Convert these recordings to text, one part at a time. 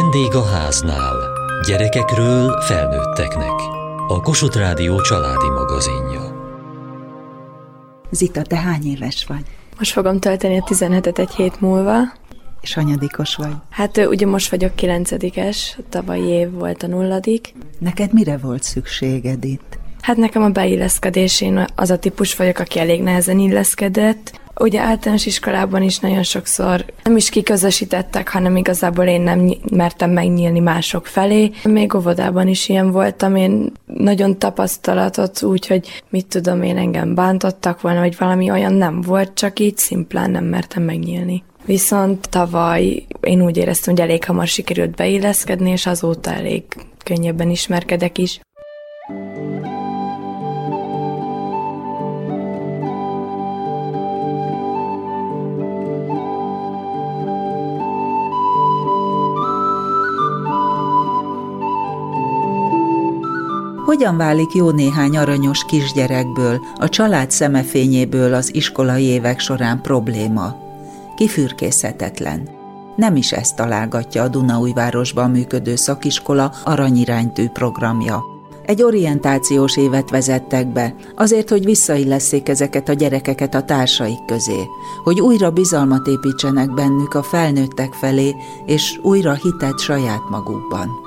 Vendég a háznál. Gyerekekről felnőtteknek. A Kossuth Rádió családi magazinja. Zita, te hány éves vagy? Most fogom tölteni a 17-et egy hét múlva. És hanyadikos vagy? Hát ugye most vagyok kilencedikes, tavalyi év volt a nulladik. Neked mire volt szükséged itt? Hát nekem a beilleszkedés, én az a típus vagyok, aki elég nehezen illeszkedett. Ugye általános iskolában is nagyon sokszor nem is kiközösítettek, hanem igazából én nem mertem megnyílni mások felé. Még óvodában is ilyen voltam, én nagyon tapasztalatot úgy, hogy mit tudom én, engem bántottak volna, vagy valami olyan nem volt, csak így szimplán nem mertem megnyílni. Viszont tavaly én úgy éreztem, hogy elég hamar sikerült beilleszkedni, és azóta elég könnyebben ismerkedek is. Hogyan válik jó néhány aranyos kisgyerekből, a család szemefényéből az iskolai évek során probléma? Kifürkészhetetlen. Nem is ezt találgatja a Dunaújvárosban működő szakiskola aranyiránytű programja. Egy orientációs évet vezettek be, azért, hogy visszaillesszék ezeket a gyerekeket a társaik közé, hogy újra bizalmat építsenek bennük a felnőttek felé, és újra hitet saját magukban.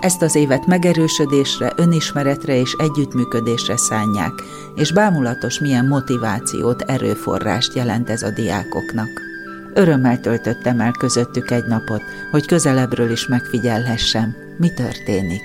Ezt az évet megerősödésre, önismeretre és együttműködésre szánják, és bámulatos milyen motivációt, erőforrást jelent ez a diákoknak. Örömmel töltöttem el közöttük egy napot, hogy közelebbről is megfigyelhessem, mi történik.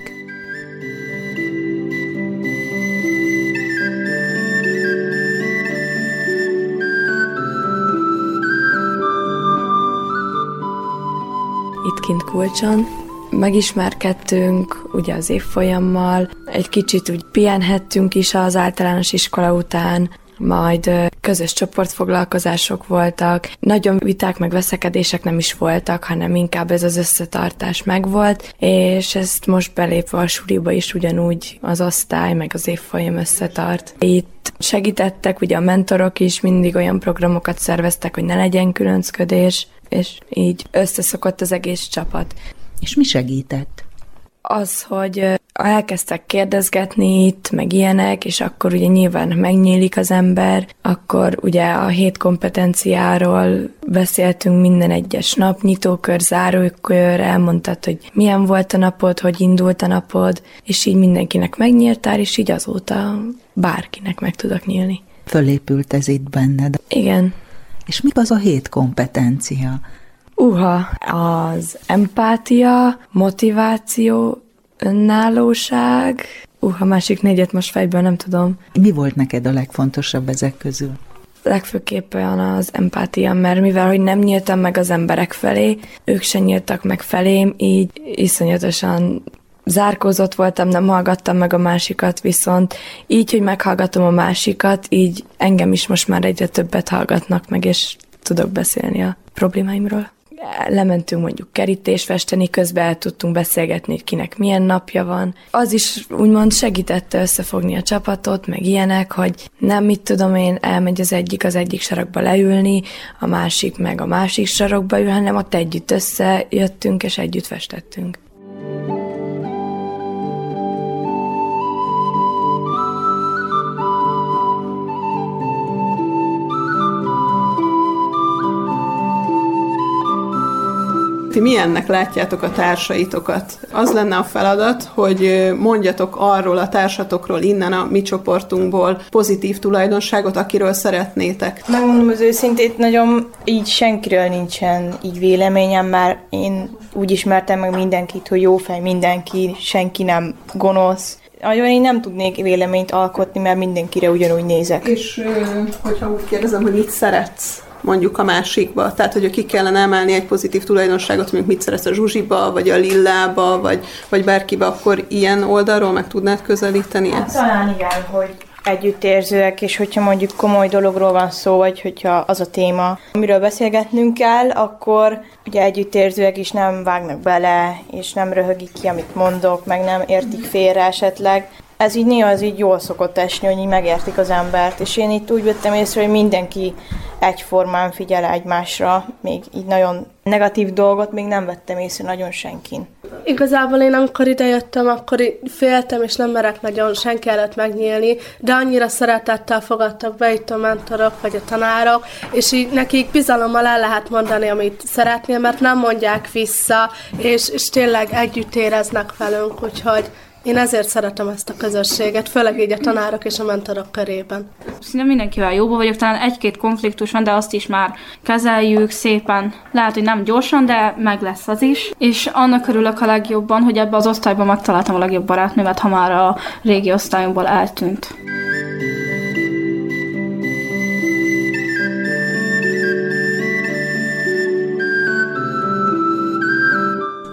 Itt kint Kulcson, megismerkedtünk ugye az évfolyammal, egy kicsit úgy pihenhettünk is az általános iskola után, majd közös csoportfoglalkozások voltak, nagyon viták meg veszekedések nem is voltak, hanem inkább ez az összetartás megvolt, és ezt most belépve a suliba is ugyanúgy az osztály, meg az évfolyam összetart. Itt segítettek, ugye a mentorok is mindig olyan programokat szerveztek, hogy ne legyen különcködés, és így összeszokott az egész csapat. És mi segített? Az, hogy elkezdtek kérdezgetni itt, meg ilyenek, és akkor ugye nyilván megnyílik az ember, akkor ugye a hét kompetenciáról beszéltünk minden egyes nap, nyitókör, zárókör, elmondtad, hogy milyen volt a napod, hogy indult a napod, és így mindenkinek megnyíltál, és így azóta bárkinek meg tudok nyílni. Fölépült ez itt benned. Igen. És mi az a hét kompetencia? Uha, az empátia, motiváció, önállóság, uha, másik négyet most fejből nem tudom. Mi volt neked a legfontosabb ezek közül? Legfőképpen az empátia, mert mivel, hogy nem nyíltam meg az emberek felé, ők se nyíltak meg felém, így iszonyatosan zárkózott voltam, nem hallgattam meg a másikat, viszont így, hogy meghallgatom a másikat, így engem is most már egyre többet hallgatnak meg, és tudok beszélni a problémáimról lementünk mondjuk kerítést festeni, közben tudtunk beszélgetni, kinek milyen napja van. Az is úgymond segítette összefogni a csapatot, meg ilyenek, hogy nem mit tudom én, elmegy az egyik az egyik sarokba leülni, a másik meg a másik sarokba ül, hanem ott együtt összejöttünk és együtt festettünk. Ti milyennek látjátok a társaitokat? Az lenne a feladat, hogy mondjatok arról a társatokról innen a mi csoportunkból pozitív tulajdonságot, akiről szeretnétek. Megmondom az őszintét, nagyon így senkiről nincsen így véleményem, mert én úgy ismertem meg mindenkit, hogy jó fej mindenki, senki nem gonosz, nagyon én nem tudnék véleményt alkotni, mert mindenkire ugyanúgy nézek. És hogyha úgy kérdezem, hogy mit szeretsz mondjuk a másikba. Tehát, hogy ki kellene emelni egy pozitív tulajdonságot, mondjuk mit szeretsz a Zsuzsiba, vagy a Lillába, vagy, vagy bárkibe, akkor ilyen oldalról meg tudnád közelíteni hát, ezt? Talán igen, hogy együttérzőek, és hogyha mondjuk komoly dologról van szó, vagy hogyha az a téma, amiről beszélgetnünk kell, akkor ugye együttérzőek is nem vágnak bele, és nem röhögik ki, amit mondok, meg nem értik félre esetleg. Ez így néha az így jól szokott esni, hogy így megértik az embert, és én itt úgy vettem észre, hogy mindenki egyformán figyel egymásra, még így nagyon negatív dolgot még nem vettem észre nagyon senkin. Igazából én amikor idejöttem, akkor féltem, és nem merek nagyon senki előtt megnyílni, de annyira szeretettel fogadtak be itt a mentorok, vagy a tanárok, és így nekik bizalommal el lehet mondani, amit szeretnél, mert nem mondják vissza, és, és tényleg együtt éreznek velünk, úgyhogy én ezért szeretem ezt a közösséget, főleg így a tanárok és a mentorok körében. Szinte mindenkivel jóba vagyok, talán egy-két konfliktus van, de azt is már kezeljük szépen. Lehet, hogy nem gyorsan, de meg lesz az is. És annak örülök a legjobban, hogy ebbe az osztályban megtaláltam a legjobb barátnőmet, ha már a régi osztályomból eltűnt.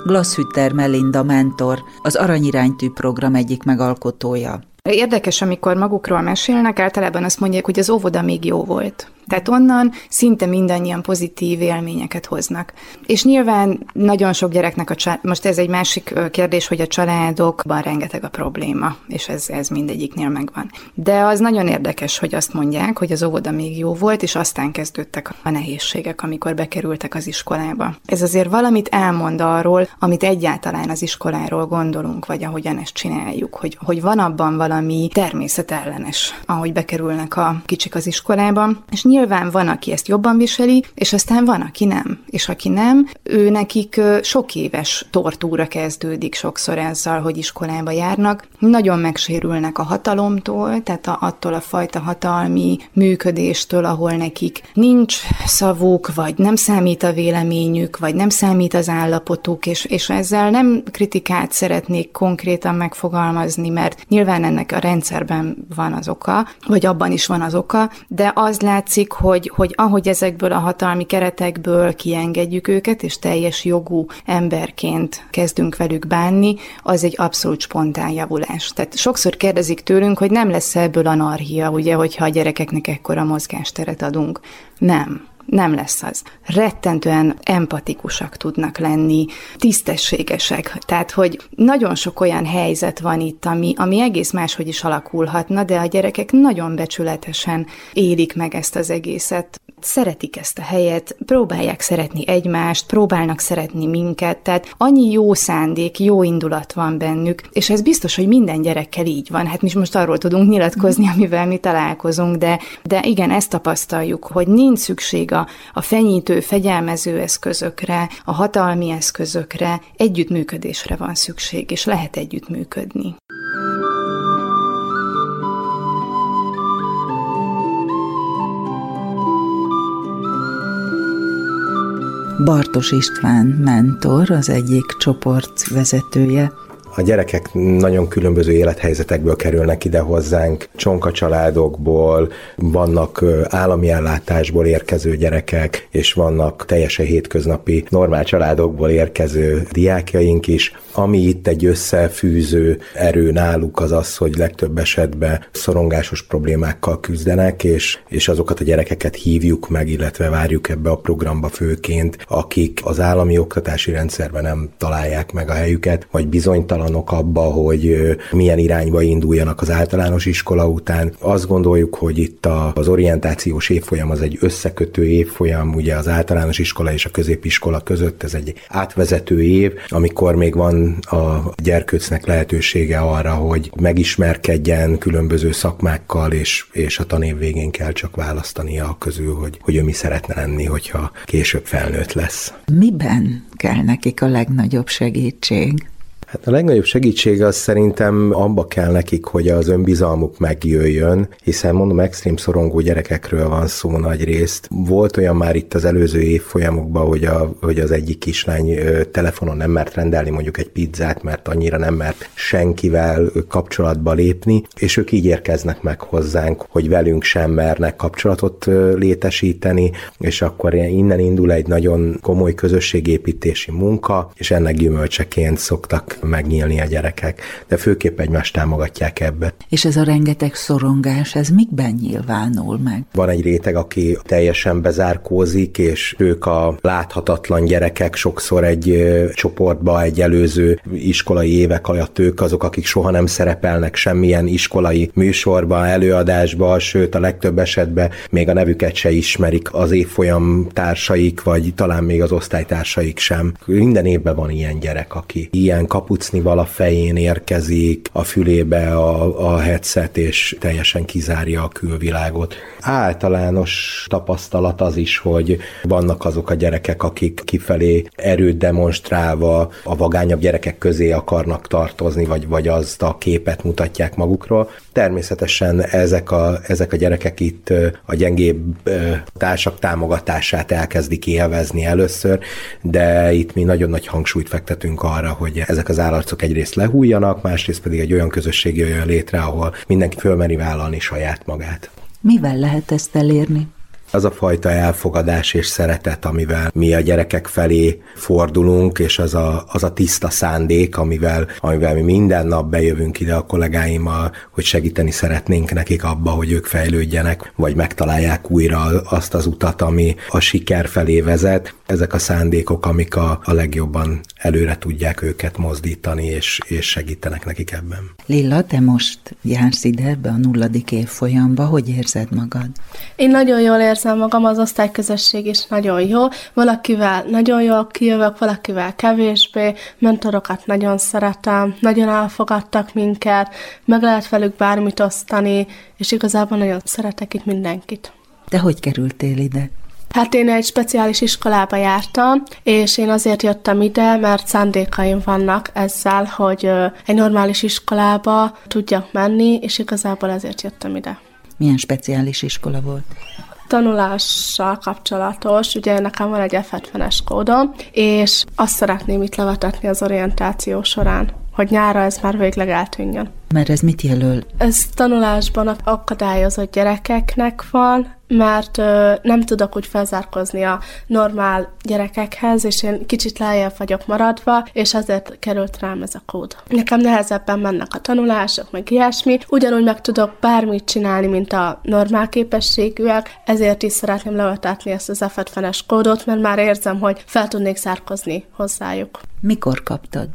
Glasshütter Melinda mentor, az Aranyiránytű program egyik megalkotója. Érdekes, amikor magukról mesélnek, általában azt mondják, hogy az óvoda még jó volt. Tehát onnan szinte mindannyian pozitív élményeket hoznak. És nyilván nagyon sok gyereknek a család, most ez egy másik kérdés, hogy a családokban rengeteg a probléma, és ez, ez mindegyiknél megvan. De az nagyon érdekes, hogy azt mondják, hogy az óvoda még jó volt, és aztán kezdődtek a nehézségek, amikor bekerültek az iskolába. Ez azért valamit elmond arról, amit egyáltalán az iskoláról gondolunk, vagy ahogyan ezt csináljuk, hogy, hogy van abban valami természetellenes, ahogy bekerülnek a kicsik az iskolába, és nyilván van, aki ezt jobban viseli, és aztán van, aki nem. És aki nem, ő nekik sok éves tortúra kezdődik sokszor ezzel, hogy iskolába járnak. Nagyon megsérülnek a hatalomtól, tehát a, attól a fajta hatalmi működéstől, ahol nekik nincs szavuk, vagy nem számít a véleményük, vagy nem számít az állapotuk, és, és ezzel nem kritikát szeretnék konkrétan megfogalmazni, mert nyilván ennek a rendszerben van az oka, vagy abban is van az oka, de az látszik, hogy, hogy ahogy ezekből a hatalmi keretekből kiengedjük őket, és teljes jogú emberként kezdünk velük bánni, az egy abszolút spontán javulás. Tehát sokszor kérdezik tőlünk, hogy nem lesz ebből anarchia, ugye, hogyha a gyerekeknek ekkora mozgásteret adunk. Nem nem lesz az. Rettentően empatikusak tudnak lenni, tisztességesek. Tehát, hogy nagyon sok olyan helyzet van itt, ami, ami egész máshogy is alakulhatna, de a gyerekek nagyon becsületesen élik meg ezt az egészet szeretik ezt a helyet, próbálják szeretni egymást, próbálnak szeretni minket, tehát annyi jó szándék, jó indulat van bennük, és ez biztos, hogy minden gyerekkel így van. Hát mi most arról tudunk nyilatkozni, amivel mi találkozunk, de, de igen, ezt tapasztaljuk, hogy nincs szükség a, a fenyítő, fegyelmező eszközökre, a hatalmi eszközökre, együttműködésre van szükség, és lehet együttműködni. Bartos István mentor, az egyik csoport vezetője, a gyerekek nagyon különböző élethelyzetekből kerülnek ide hozzánk, csonka családokból, vannak állami ellátásból érkező gyerekek, és vannak teljesen hétköznapi normál családokból érkező diákjaink is. Ami itt egy összefűző erő náluk az az, hogy legtöbb esetben szorongásos problémákkal küzdenek, és, és azokat a gyerekeket hívjuk meg, illetve várjuk ebbe a programba főként, akik az állami oktatási rendszerben nem találják meg a helyüket, vagy bizonytalan bizonytalanok abba, hogy milyen irányba induljanak az általános iskola után. Azt gondoljuk, hogy itt az orientációs évfolyam az egy összekötő évfolyam, ugye az általános iskola és a középiskola között ez egy átvezető év, amikor még van a gyerkőcnek lehetősége arra, hogy megismerkedjen különböző szakmákkal, és, és a tanév végén kell csak választania a közül, hogy, hogy ő mi szeretne lenni, hogyha később felnőtt lesz. Miben kell nekik a legnagyobb segítség? Hát a legnagyobb segítség az szerintem abba kell nekik, hogy az önbizalmuk megjöjjön, hiszen mondom, extrém szorongó gyerekekről van szó nagy részt. Volt olyan már itt az előző évfolyamokban, hogy, a, hogy az egyik kislány telefonon nem mert rendelni mondjuk egy pizzát, mert annyira nem mert senkivel kapcsolatba lépni, és ők így érkeznek meg hozzánk, hogy velünk sem mernek kapcsolatot létesíteni, és akkor innen indul egy nagyon komoly közösségépítési munka, és ennek gyümölcseként szoktak megnyílni a gyerekek, de főképp egymást támogatják ebbe. És ez a rengeteg szorongás, ez mikben nyilvánul meg? Van egy réteg, aki teljesen bezárkózik, és ők a láthatatlan gyerekek sokszor egy csoportba, egy előző iskolai évek alatt ők azok, akik soha nem szerepelnek semmilyen iskolai műsorban, előadásban, sőt a legtöbb esetben még a nevüket se ismerik az évfolyam társaik, vagy talán még az osztálytársaik sem. Minden évben van ilyen gyerek, aki ilyen kapucni vala fején érkezik, a fülébe a, a headset, és teljesen kizárja a külvilágot. Általános tapasztalat az is, hogy vannak azok a gyerekek, akik kifelé erőt demonstrálva a vagányabb gyerekek közé akarnak tartozni, vagy, vagy azt a képet mutatják magukról. Természetesen ezek a, ezek a gyerekek itt a gyengébb társak támogatását elkezdik élvezni először, de itt mi nagyon nagy hangsúlyt fektetünk arra, hogy ezek az állarcok egyrészt lehújjanak, másrészt pedig egy olyan közösség jöjjön létre, ahol mindenki fölmeri vállalni saját magát. Mivel lehet ezt elérni? az a fajta elfogadás és szeretet, amivel mi a gyerekek felé fordulunk, és az a, az a tiszta szándék, amivel, amivel mi minden nap bejövünk ide a kollégáimmal, hogy segíteni szeretnénk nekik abba, hogy ők fejlődjenek, vagy megtalálják újra azt az utat, ami a siker felé vezet. Ezek a szándékok, amik a, a legjobban előre tudják őket mozdítani, és, és segítenek nekik ebben. Lilla, te most jársz ide ebbe a nulladik évfolyamba, hogy érzed magad? Én nagyon jól érzem magam, az osztályközösség is nagyon jó. Valakivel nagyon jól kijövök, valakivel kevésbé, mentorokat nagyon szeretem, nagyon elfogadtak minket, meg lehet velük bármit osztani, és igazából nagyon szeretek itt mindenkit. Te hogy kerültél ide? Hát én egy speciális iskolába jártam, és én azért jöttem ide, mert szándékaim vannak ezzel, hogy egy normális iskolába tudjak menni, és igazából ezért jöttem ide. Milyen speciális iskola volt? tanulással kapcsolatos, ugye nekem van egy F70-es kódom, és azt szeretném itt levetetni az orientáció során, hogy nyára ez már végleg eltűnjön. Mert ez mit jelöl? Ez tanulásban akadályozott gyerekeknek van, mert ö, nem tudok úgy felzárkozni a normál gyerekekhez, és én kicsit lejjebb vagyok maradva, és azért került rám ez a kód. Nekem nehezebben mennek a tanulások, meg ilyesmi, ugyanúgy meg tudok bármit csinálni, mint a normál képességűek, ezért is szeretném levetetni ezt az F70-es kódot, mert már érzem, hogy fel tudnék zárkozni hozzájuk. Mikor kaptad?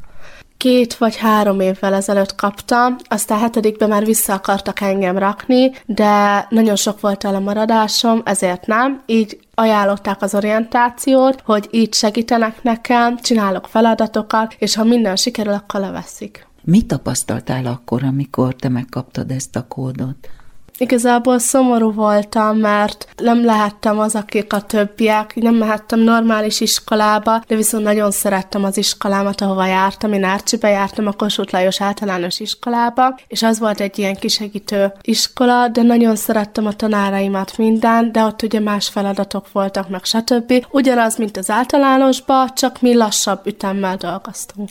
Két vagy három évvel ezelőtt kaptam, aztán hetedikben már vissza akartak engem rakni, de nagyon sok volt a lemaradásom, ezért nem. Így ajánlották az orientációt, hogy így segítenek nekem, csinálok feladatokat, és ha minden sikerül, akkor leveszik. Mit tapasztaltál akkor, amikor te megkaptad ezt a kódot? Igazából szomorú voltam, mert nem lehettem az, akik a többiek, nem mehettem normális iskolába, de viszont nagyon szerettem az iskolámat, ahova jártam. Én Árcsibe jártam a Kossuth Lajos általános iskolába, és az volt egy ilyen kisegítő iskola, de nagyon szerettem a tanáraimat minden, de ott ugye más feladatok voltak, meg stb. Ugyanaz, mint az általánosba, csak mi lassabb ütemmel dolgoztunk.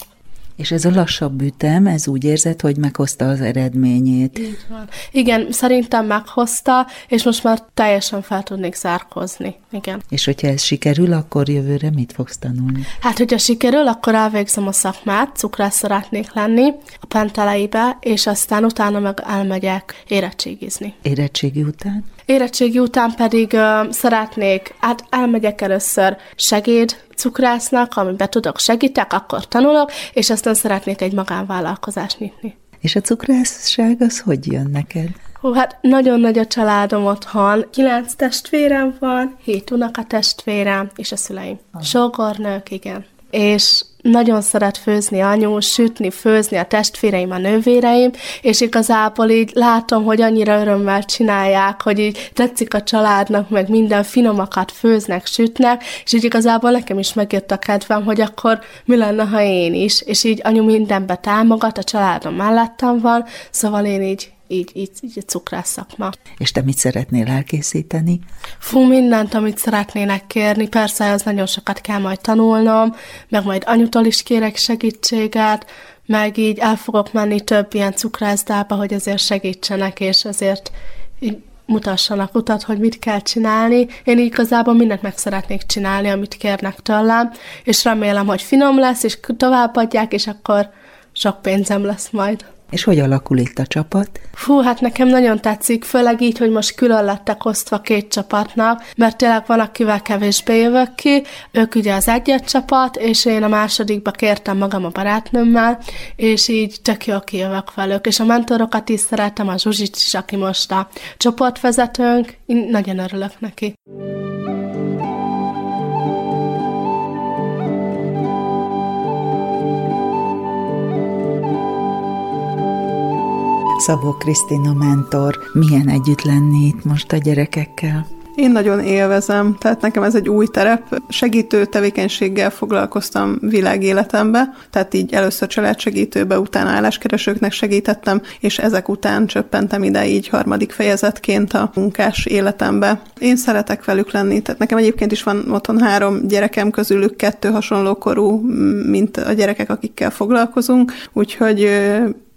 És ez a lassabb ütem, ez úgy érzed, hogy meghozta az eredményét. Így van. Igen, szerintem meghozta, és most már teljesen fel tudnék zárkozni. Igen. És hogyha ez sikerül, akkor jövőre mit fogsz tanulni? Hát, hogyha sikerül, akkor elvégzem a szakmát, cukrász szeretnék lenni a penteleibe, és aztán utána meg elmegyek érettségizni. Érettségi után? Érettségi után pedig uh, szeretnék, hát elmegyek először segéd cukrásznak, amiben tudok segítek, akkor tanulok, és aztán szeretnék egy magánvállalkozást nyitni. És a cukrászság az hogy jön neked? Hú, hát nagyon nagy a családom otthon. Kilenc testvérem van, hét unokatestvérem, és a szüleim. Sógornők, igen. És nagyon szeret főzni anyu, sütni, főzni a testvéreim, a nővéreim, és igazából így látom, hogy annyira örömmel csinálják, hogy így tetszik a családnak, meg minden finomakat főznek, sütnek, és így igazából nekem is megjött a kedvem, hogy akkor mi lenne, ha én is, és így anyu mindenbe támogat, a családom mellettem van, szóval én így így, így, így a cukrász szakma. És te mit szeretnél elkészíteni? Fú, mindent, amit szeretnének kérni. Persze, az nagyon sokat kell majd tanulnom, meg majd anyutól is kérek segítséget, meg így el fogok menni több ilyen cukrászdába, hogy azért segítsenek, és azért így mutassanak utat, hogy mit kell csinálni. Én igazából mindent meg szeretnék csinálni, amit kérnek tőlem, és remélem, hogy finom lesz, és továbbadják, és akkor sok pénzem lesz majd. És hogy alakul itt a csapat? Fú, hát nekem nagyon tetszik, főleg így, hogy most külön lettek osztva két csapatnak, mert tényleg van, akivel kevésbé jövök ki, ők ugye az egyet csapat, és én a másodikba kértem magam a barátnőmmel, és így tök jól kijövök velük, és a mentorokat is szeretem, a Zsuzsit is, aki most a csoportvezetőnk, én nagyon örülök neki. Szabó Krisztina mentor, milyen együtt lenni itt most a gyerekekkel? Én nagyon élvezem, tehát nekem ez egy új terep. Segítő tevékenységgel foglalkoztam világéletembe, tehát így először családsegítőbe, utána álláskeresőknek segítettem, és ezek után csöppentem ide így harmadik fejezetként a munkás életembe. Én szeretek velük lenni, tehát nekem egyébként is van otthon három gyerekem, közülük kettő hasonló korú, mint a gyerekek, akikkel foglalkozunk, úgyhogy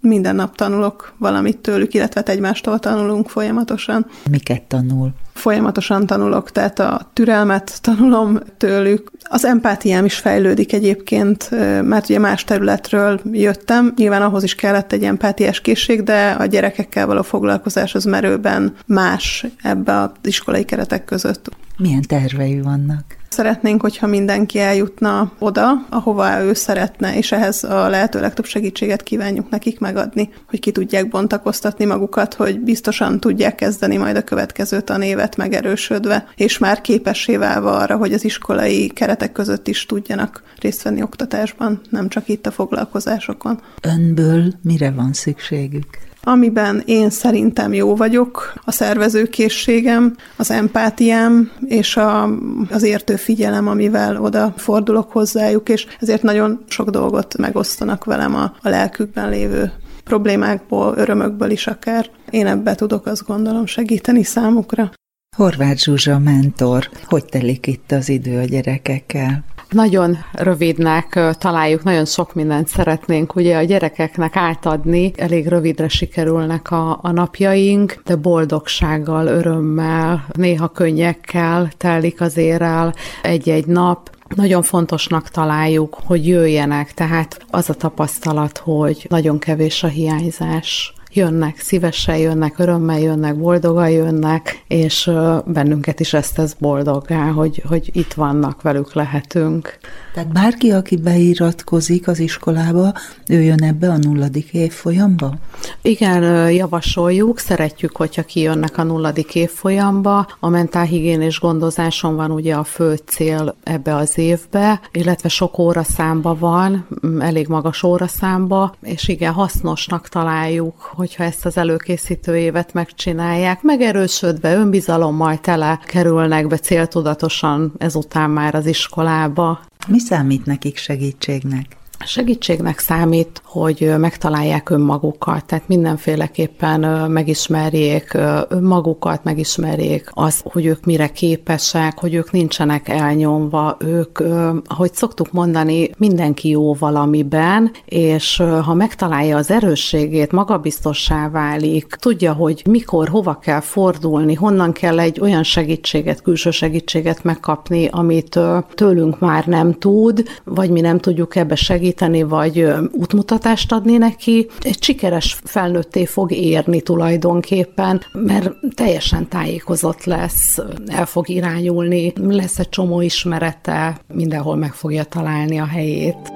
minden nap tanulok valamit tőlük, illetve hát egymástól tanulunk folyamatosan. Miket tanul? Folyamatosan tanulok, tehát a türelmet tanulom tőlük. Az empátiám is fejlődik egyébként, mert ugye más területről jöttem. Nyilván ahhoz is kellett egy empátiás készség, de a gyerekekkel való foglalkozás az merőben más ebbe az iskolai keretek között. Milyen tervei vannak? Szeretnénk, hogyha mindenki eljutna oda, ahova ő szeretne, és ehhez a lehető legtöbb segítséget kívánjuk nekik megadni, hogy ki tudják bontakoztatni magukat, hogy biztosan tudják kezdeni majd a következő tanévet megerősödve, és már képessé válva arra, hogy az iskolai keretek között is tudjanak részt venni oktatásban, nem csak itt a foglalkozásokon. Önből mire van szükségük? Amiben én szerintem jó vagyok, a szervezőkészségem, az empátiám és a, az értő figyelem, amivel oda fordulok hozzájuk, és ezért nagyon sok dolgot megosztanak velem a, a lelkükben lévő problémákból, örömökből is akár. Én ebbe tudok azt gondolom segíteni számukra. Horváth Zsuzsa mentor, hogy telik itt az idő a gyerekekkel? Nagyon rövidnek találjuk, nagyon sok mindent szeretnénk ugye a gyerekeknek átadni, elég rövidre sikerülnek a, a napjaink, de boldogsággal, örömmel, néha könnyekkel telik azért el egy-egy nap, nagyon fontosnak találjuk, hogy jöjjenek, tehát az a tapasztalat, hogy nagyon kevés a hiányzás jönnek, szívesen jönnek, örömmel jönnek, boldogan jönnek, és bennünket is ezt tesz boldoggá, hogy, hogy itt vannak, velük lehetünk. Tehát bárki, aki beiratkozik az iskolába, ő jön ebbe a nulladik évfolyamba? Igen, javasoljuk, szeretjük, hogyha kijönnek a nulladik évfolyamba. A mentálhigiénés gondozáson van ugye a fő cél ebbe az évbe, illetve sok óraszámba van, elég magas óraszámba, és igen, hasznosnak találjuk, hogyha ezt az előkészítő évet megcsinálják, megerősödve, önbizalommal tele kerülnek be céltudatosan ezután már az iskolába. Mi számít nekik segítségnek? Segítségnek számít, hogy megtalálják önmagukat, tehát mindenféleképpen megismerjék önmagukat, megismerjék az, hogy ők mire képesek, hogy ők nincsenek elnyomva, ők, ahogy szoktuk mondani, mindenki jó valamiben, és ha megtalálja az erősségét, magabiztossá válik, tudja, hogy mikor, hova kell fordulni, honnan kell egy olyan segítséget, külső segítséget megkapni, amit tőlünk már nem tud, vagy mi nem tudjuk ebbe segíteni, vagy útmutatást adni neki, egy sikeres felnőtté fog érni tulajdonképpen, mert teljesen tájékozott lesz, el fog irányulni, lesz egy csomó ismerete, mindenhol meg fogja találni a helyét.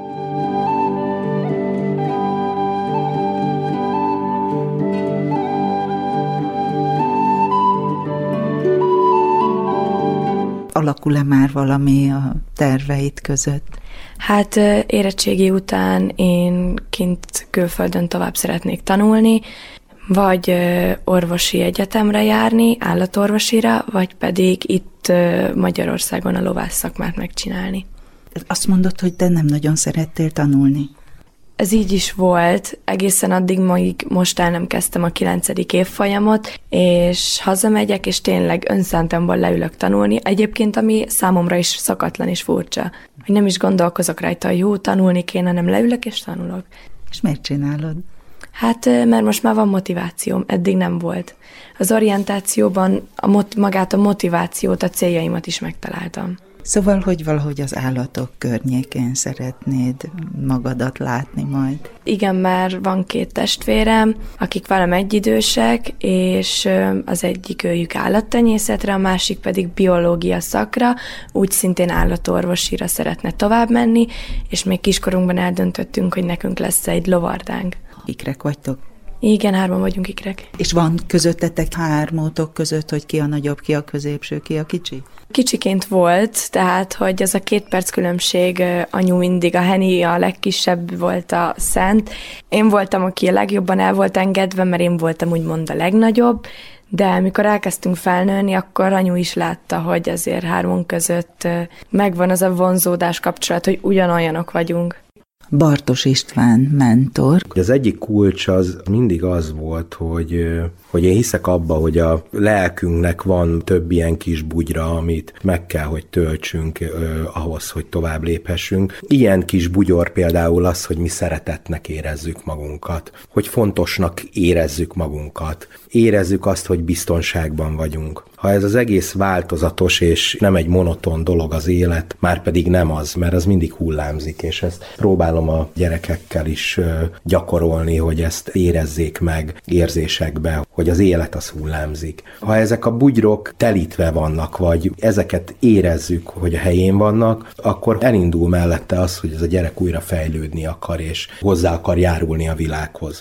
Alakul-e már valami a terveit között? Hát érettségi után én kint külföldön tovább szeretnék tanulni, vagy orvosi egyetemre járni, állatorvosira, vagy pedig itt Magyarországon a lovász szakmát megcsinálni. Azt mondod, hogy te nem nagyon szerettél tanulni. Ez így is volt, egészen addig, még most el nem kezdtem a kilencedik évfolyamot, és hazamegyek, és tényleg önszántamból leülök tanulni. Egyébként, ami számomra is szakatlan és furcsa, hogy nem is gondolkozok rajta, jó, tanulni kéne, nem leülök és tanulok. És miért csinálod? Hát, mert most már van motivációm, eddig nem volt. Az orientációban a mot- magát a motivációt, a céljaimat is megtaláltam. Szóval, hogy valahogy az állatok környékén szeretnéd magadat látni majd. Igen, már van két testvérem, akik velem egyidősek, és az egyik őjük állattenyészetre, a másik pedig biológia szakra, úgy szintén állatorvosira szeretne tovább menni, és még kiskorunkban eldöntöttünk, hogy nekünk lesz egy lovardánk. Ikrek vagytok? Igen, hárman vagyunk ikrek. És van közöttetek hármótok között, hogy ki a nagyobb, ki a középső, ki a kicsi? Kicsiként volt, tehát, hogy az a két perc különbség, anyu mindig, a Heni a legkisebb volt a szent. Én voltam, aki a legjobban el volt engedve, mert én voltam úgymond a legnagyobb, de amikor elkezdtünk felnőni, akkor anyu is látta, hogy azért hármunk között megvan az a vonzódás kapcsolat, hogy ugyanolyanok vagyunk. Bartos István mentor. Az egyik kulcs az mindig az volt, hogy, hogy én hiszek abba, hogy a lelkünknek van több ilyen kis bugyra, amit meg kell, hogy töltsünk eh, ahhoz, hogy tovább léphessünk. Ilyen kis bugyor például az, hogy mi szeretetnek érezzük magunkat, hogy fontosnak érezzük magunkat, érezzük azt, hogy biztonságban vagyunk. Ha ez az egész változatos és nem egy monoton dolog az élet, már pedig nem az, mert az mindig hullámzik, és ezt próbálom a gyerekekkel is gyakorolni, hogy ezt érezzék meg érzésekbe, hogy az élet az hullámzik. Ha ezek a bugyrok telítve vannak, vagy ezeket érezzük, hogy a helyén vannak, akkor elindul mellette az, hogy ez a gyerek újra fejlődni akar, és hozzá akar járulni a világhoz.